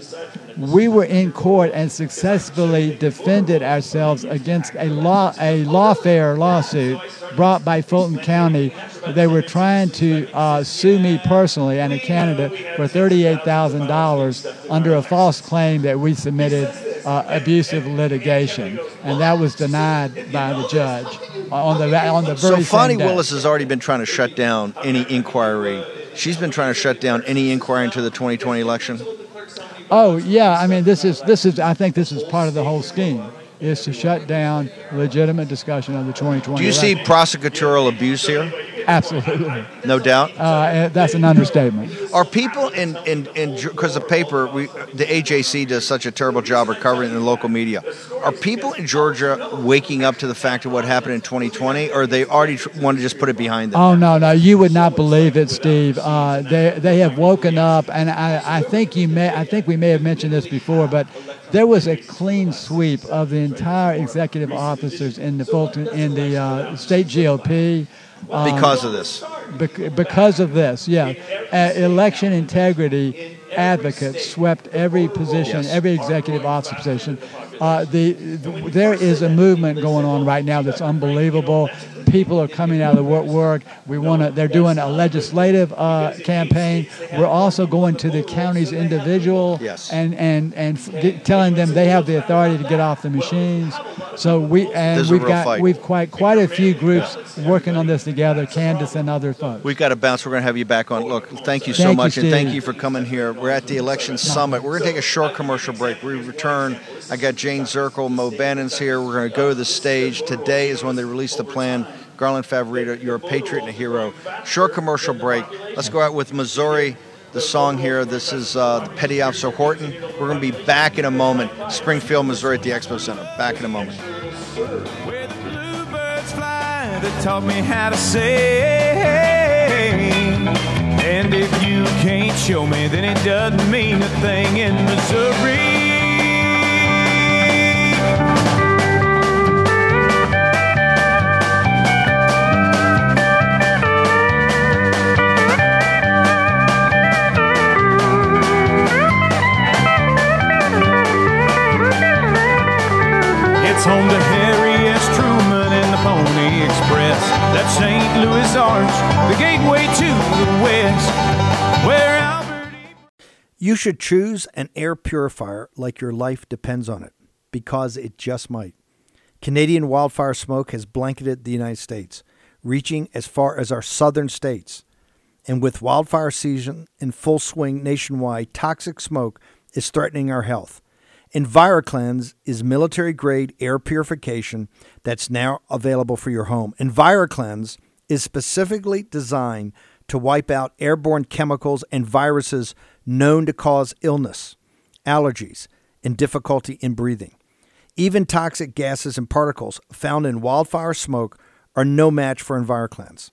we were in court and successfully defended ourselves against a law a lawfare lawsuit brought by Fulton County. They were trying to uh, sue me personally and a candidate for thirty-eight thousand dollars under a false claim that we submitted uh, abusive litigation, and that was denied by the judge on the on the So very same day. Willis has already been trying to shut down any inquiry she's been trying to shut down any inquiry into the 2020 election. Oh yeah, I mean this is this is I think this is part of the whole scheme is to shut down legitimate discussion of the 2020. Do you see prosecutorial abuse here? Absolutely. No doubt. Uh, that's an understatement. Are people in in in because the paper we the AJC does such a terrible job of covering the local media? Are people in Georgia waking up to the fact of what happened in 2020, or they already tr- want to just put it behind them? Oh no, no, you would not believe it, Steve. Uh, they they have woken up, and I, I think you may I think we may have mentioned this before, but there was a clean sweep of the entire executive officers in the Fulton in the uh, state GOP. Um, Because of this. bec- because of this, yeah. Uh, election integrity advocates swept every position, Yes. every executive office position. Uh, the, the there is a movement going on right now that's unbelievable. People are coming out of the woodwork. We want to. They're doing a legislative uh, campaign. We're also going to the counties individual Yes. and and and get, telling them they have the authority to get off the machines. So we and we've got fight. we've quite quite a few groups working on this together. Candace and other folks. We've got to bounce. We're going to have you back on. Look, thank you so Thank you, much, and thank you for coming here. We're at the election summit. We're going to take a short commercial break. We return. I got Jane Zirkle, Mo Bannon's here. We're going to go to the stage. Today is when they release the plan. Garland Favorito, you're a patriot and a hero. Short commercial break. Let's go out with Missouri. The song here. This is uh, the Petty Officer Horton. We're going to be back in a moment. Springfield, Missouri, at the Expo Center. Back in a moment. Birds fly that taught me how to sing. And if you can't show me, then it doesn't mean a thing in Missouri. Home to Harry S. Truman and the Pony Express. St. Louis Arch, the gateway to the West. Where Albert You should choose an air purifier like your life depends on it, because it just might. Canadian wildfire smoke has blanketed the United States, reaching as far as our southern states. And with wildfire season in full swing nationwide, toxic smoke is threatening our health. EnviroKlenz is military grade air purification that's now available for your home. EnviroKlenz is specifically designed to wipe out airborne chemicals and viruses known to cause illness, allergies, and difficulty in breathing. Even toxic gases and particles found in wildfire smoke are no match for EnviroKlenz.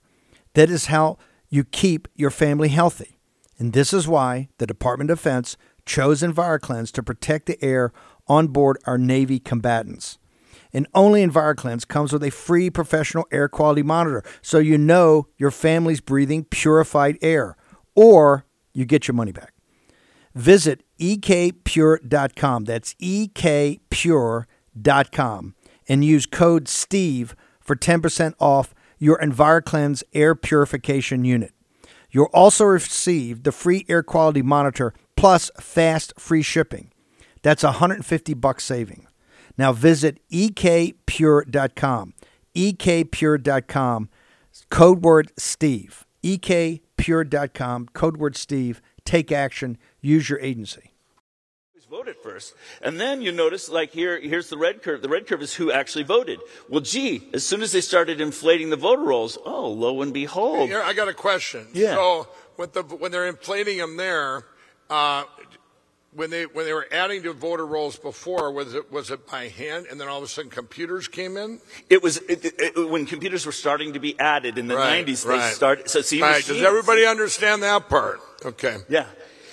That is how you keep your family healthy. And this is why the Department of Defense chose EnviroKlenz to protect the air on board our Navy combatants. And only EnviroKlenz comes with a free professional air quality monitor so you know your family's breathing purified air or you get your money back. Visit ekpure.com. That's ekpure.com and use code STEVE for 10% off your EnviroKlenz air purification unit. You'll also receive the free air quality monitor plus fast free shipping. That's 150 bucks saving. Now visit ekpure.com. ekpure.com code word Steve. ekpure.com code word Steve. Take action. Use your agency. voted first. And then you notice, like here, here's the red curve. The red curve is who actually voted. Well, gee, as soon as they started inflating the voter rolls, oh, lo and behold. Here, I got a question. Yeah. So with the, when they're inflating them there, uh, when they when they were adding to voter rolls before, was it was it by hand, and then all of a sudden computers came in? It was it, it, when computers were starting to be added in the Right, 90s. right. They started. So see, Right. Does everybody understand that part? Okay. Yeah.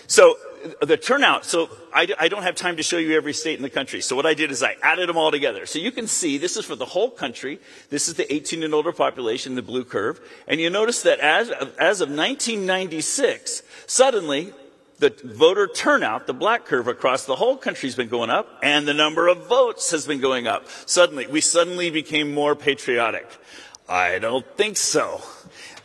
So uh, the turnout. So I, I don't have time to show you every state in the country. So what I did is I added them all together. So you can see this is for the whole country. This is the 18 and older population, the blue curve. And you notice that as as of 1996, suddenly the voter turnout, the black curve across the whole country has been going up, and the number of votes has been going up. Suddenly, we suddenly became more patriotic. I don't think so.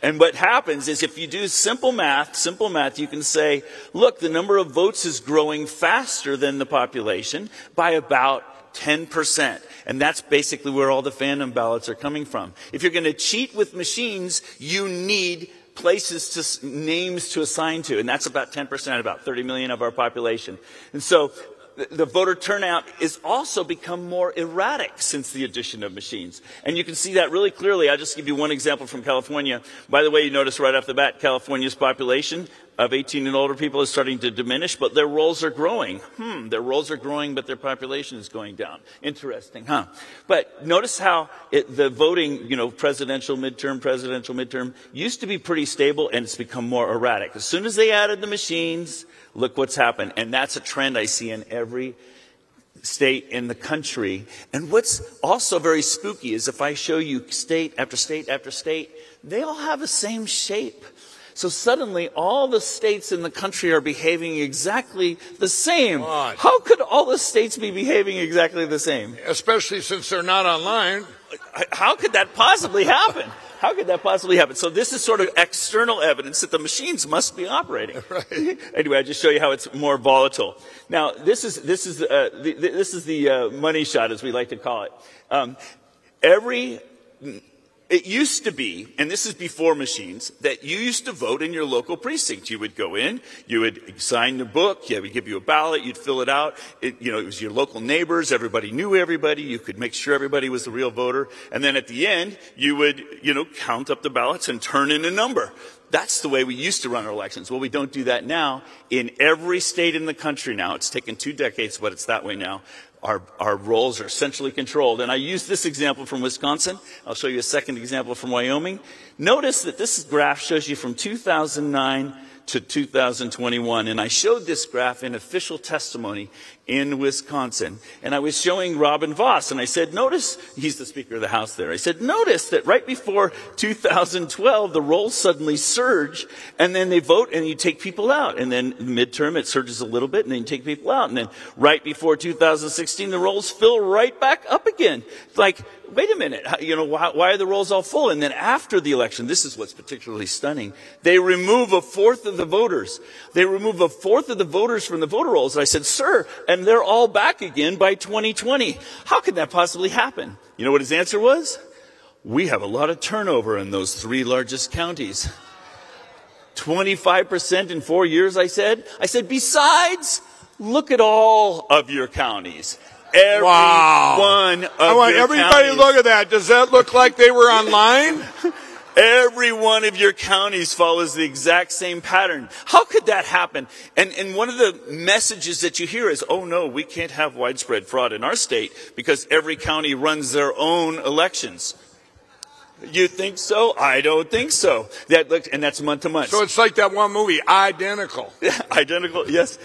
And what happens is if you do simple math, simple math, you can say, look, the number of votes is growing faster than the population by about 10%. And that's basically where all the phantom ballots are coming from. If you're going to cheat with machines, you need places to names to assign to, and that's about 10%, about 30 million of our population. And so the- voter turnout is also become more erratic since the addition of machines. And you can see that really clearly. I'll just give you one example from California. By the way, you notice right off the bat, California's population of 18 and older people is starting to diminish, but their roles are growing. Hmm, their roles are growing, but their population is going down. Interesting, huh? But notice how it, the voting, you know, presidential, midterm, presidential, midterm, used to be pretty stable and it's become more erratic. As soon as they added the machines, look what's happened. And that's a trend I see in every state in the country. And what's also very spooky is if I show you state after state after state, they all have the same shape. So suddenly all the states in the country are behaving exactly the same. How could all the states be behaving exactly the same? Especially since they're not online. How could that possibly happen? How could that possibly happen? So this is sort of external evidence that the machines must be operating. Right. anyway, I just show you how it's more volatile. Now, this is this is uh, the, this is the uh, money shot, as we like to call it. Um, every it used to be, and this is before machines, that you used to vote in your local precinct. You would go in, you would sign the book, yeah, we give you a ballot, you'd fill it out. It, you know, it was your local neighbors, everybody knew everybody, you could make sure everybody was the real voter. And then at the end, you would, you know, count up the ballots and turn in a number. That's the way we used to run our elections. Well, we don't do that now. In every state in the country now, it's taken two decades, but it's that way now. Our, our roles are centrally controlled. And I use this example from Wisconsin. I'll show you a second example from Wyoming. Notice that this graph shows you from 2009 to 2021. And I showed this graph in official testimony in Wisconsin. And I was showing Robin Vos, and I said, notice, he's the Speaker of the House there. I said, notice that right before 2012, the rolls suddenly surge, and then they vote, and you take people out. And then midterm, it surges a little bit, and then you take people out. And then right before 2016, the rolls fill right back up again. Like, wait a minute, you know, why, why are the rolls all full? And then after the election, this is what's particularly stunning. They remove a fourth of the voters. They remove a fourth of the voters from the voter rolls. And I said, sir, and they're all back again by 2020. How could that possibly happen? You know what his answer was? We have a lot of turnover in those three largest counties. 25% in four years, I said. I said, besides, look at all of your counties. Every Wow. one of I want your everybody counties. look at that. Does that look like they were online? Every one of your counties follows the exact same pattern. How could that happen? And, and one of the messages that you hear is, oh no, we can't have widespread fraud in our state because every county runs their own elections. You think so? I don't think so. That look, and that's month to month. So it's like that one movie, Identical. Yeah, Identical, yes.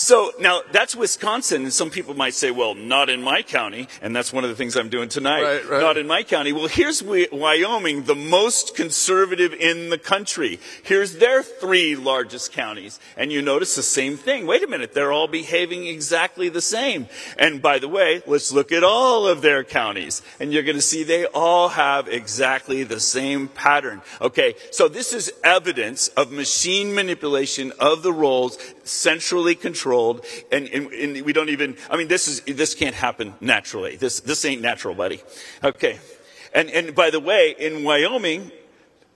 So now that's Wisconsin, and some people might say, well, not in my county, and that's one of the things I'm doing tonight. Right, right. Not in my county. Well, here's Wyoming, the most conservative in the country. Here's their three largest counties, and you notice the same thing. Wait a minute, they're all behaving exactly the same. And by the way, let's look at all of their counties, and you're going to see they all have exactly the same pattern. Okay, so this is evidence of machine manipulation of the rolls, centrally controlled, and, and, and we don't even. I mean, this is this can't happen naturally. This this ain't natural, buddy. Okay, and and by the way, in Wyoming,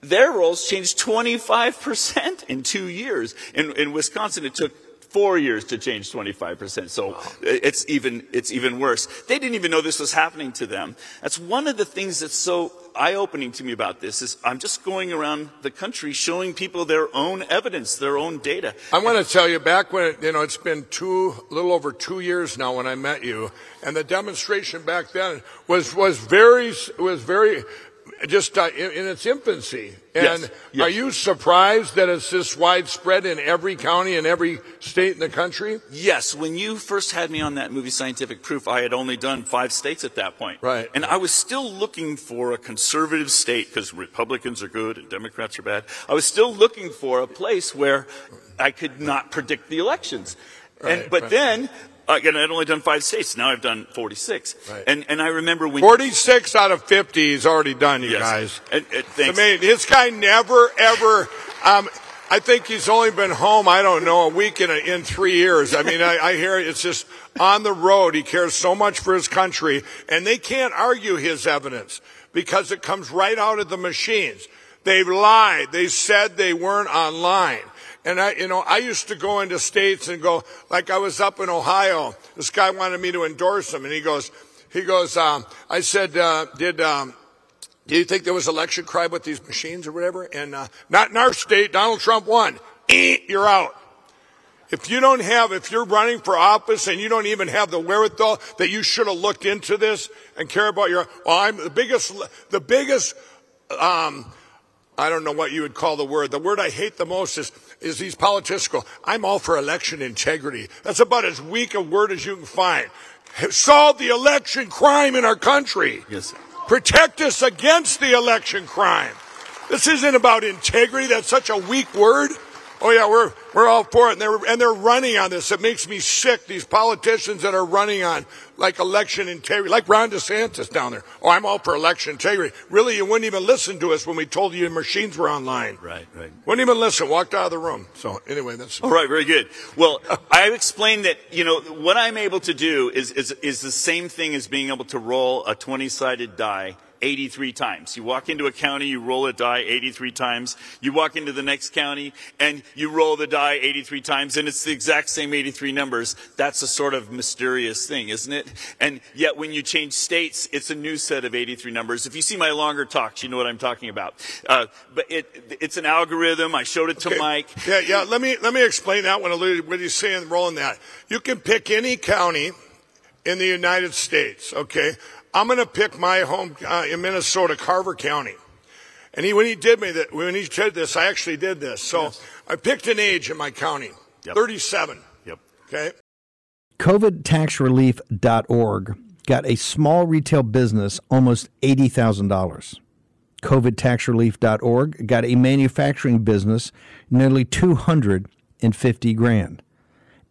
their rolls changed 25% in two years. In, in Wisconsin, it took four years to change 25%. So it's even, it's even worse. They didn't even know this was happening to them. That's one of the things that's so eye-opening to me about this is I'm just going around the country showing people their own evidence, their own data. I want to tell you back when you know it's been two, a little over two years now when I met you, and the demonstration back then was was very was very just uh, in, in its infancy. And Yes, yes. are you surprised that it's this widespread in every county and every state in the country? Yes, when you first had me on that movie Scientific Proof, I had only done five states at that point. Right. And I was still looking for a conservative state because Republicans are good and Democrats are bad. I was still looking for a place where I could not predict the elections. and but right. then again, I'd only done five states. Now I've done 46. Right. And and I remember when 46 out of 50 is already done, you Yes. guys. And, and I mean, this guy never, ever. Um, I think he's only been home, I don't know, a week in, a, in three years. I mean, I, I hear it's just on the road. He cares so much for his country, and they can't argue his evidence because it comes right out of the machines. They've lied. They said they weren't online. And I, you know, I used to go into states and go, like I was up in Ohio. This guy wanted me to endorse him, and he goes, he goes, um, I said, uh, did, um, do you think there was election crime with these machines or whatever? And uh, not in our state. Donald Trump won. Eh, you're out. If you don't have, if you're running for office and you don't even have the wherewithal that you should have looked into this and care about your, well, I'm the biggest, the biggest, um, I don't know what you would call the word. The word I hate the most is, is these politicians go, I'm all for election integrity. That's about as weak a word as you can find. Solve the election crime in our country. Yes. Protect us against the election crime. This isn't about integrity. That's such a weak word. Oh yeah, we're we're all for it, and they're and they're running on this. It makes me sick. These politicians that are running on like election integrity, like Ron DeSantis down there. Oh, I'm all for election integrity. Really, you wouldn't even listen to us when we told you machines were online. Right, right. Wouldn't even listen. Walked out of the room. So anyway, that's All right, very good. Well, I've explained that, you know, what I'm able to do is, is, is the same thing as being able to roll a 20 sided die 83 times. You walk into a county, you roll a die 83 times. You walk into the next county and you roll the die 83 times and it's the exact same 83 numbers. That's a sort of mysterious thing, isn't it? And yet when you change states, it's a new set of 83 numbers. If you see my longer talks, you know what I'm talking about. Uh, but it, it's an algorithm. I showed it to Okay. Mike. Yeah, yeah. Let me let me explain that one a little. What he's saying, rolling that. You can pick any county in the United States. Okay, I'm going to pick my home uh, in Minnesota, Carver County. And he, when he did me that, when he did this, I actually did this. So I picked an age in my county, 37. Yep. Okay. COVIDtaxrelief.org got a small retail business almost $80,000. COVIDtaxrelief.org got a manufacturing business nearly 250 grand.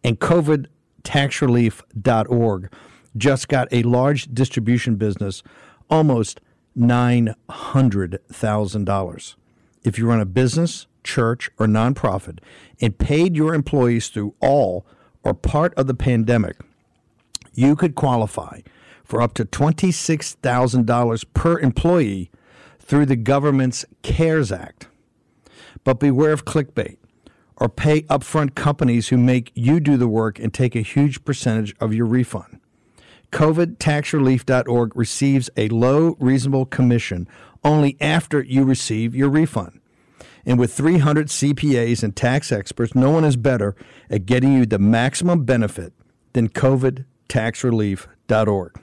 And COVIDtaxrelief.org just got a large distribution business almost $900,000. If you run a business, church, or nonprofit and paid your employees through all or part of the pandemic, you could qualify for up to $26,000 per employee through the government's CARES Act. But beware of clickbait or pay upfront companies who make you do the work and take a huge percentage of your refund. COVIDtaxrelief.org receives a low, reasonable commission only after you receive your refund. And with 300 CPAs and tax experts, no one is better at getting you the maximum benefit than COVIDtaxrelief.org.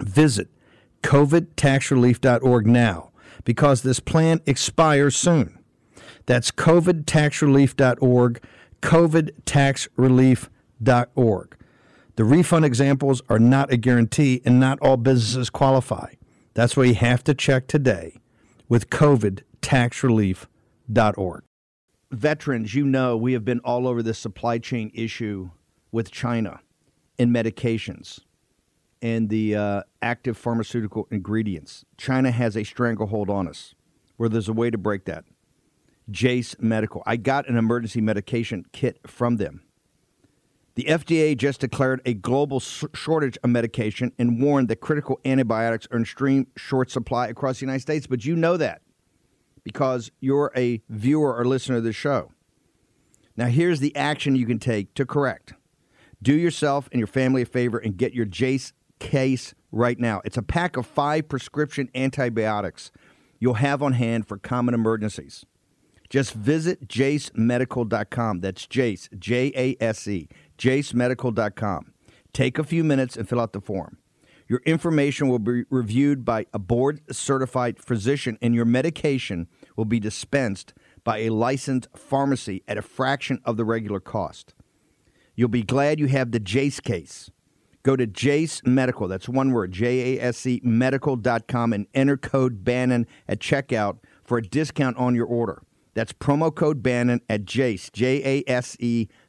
Visit COVIDtaxrelief.org now because this plan expires soon. That's COVIDtaxrelief.org, COVIDtaxrelief.org. The refund examples are not a guarantee and not all businesses qualify. That's why you have to check today with COVIDtaxrelief.org. Veterans, you know, we have been all over this supply chain issue with China in medications and the uh, active pharmaceutical ingredients. China has a stranglehold on us where there's a way to break that. Jase Medical. I got an emergency medication kit from them. The FDA just declared a global shortage of medication and warned that critical antibiotics are in extreme short supply across the United States. But you know that because you're a viewer or listener of the show. Now, here's the action you can take to correct. Do yourself and your family a favor and get your Jase case right now. It's a pack of five prescription antibiotics you'll have on hand for common emergencies. Just visit jasemedical.com. That's Jase, J A S E, jasemedical.com. Take a few minutes and fill out the form. Your information will be reviewed by a board certified physician, and your medication will be dispensed by a licensed pharmacy at a fraction of the regular cost. You'll be glad you have the Jase case. Go to Jase Medical, that's one word, J A S E medical.com, and enter code Bannon at checkout for a discount on your order. That's promo code Bannon at Jase, J A S E medical.com.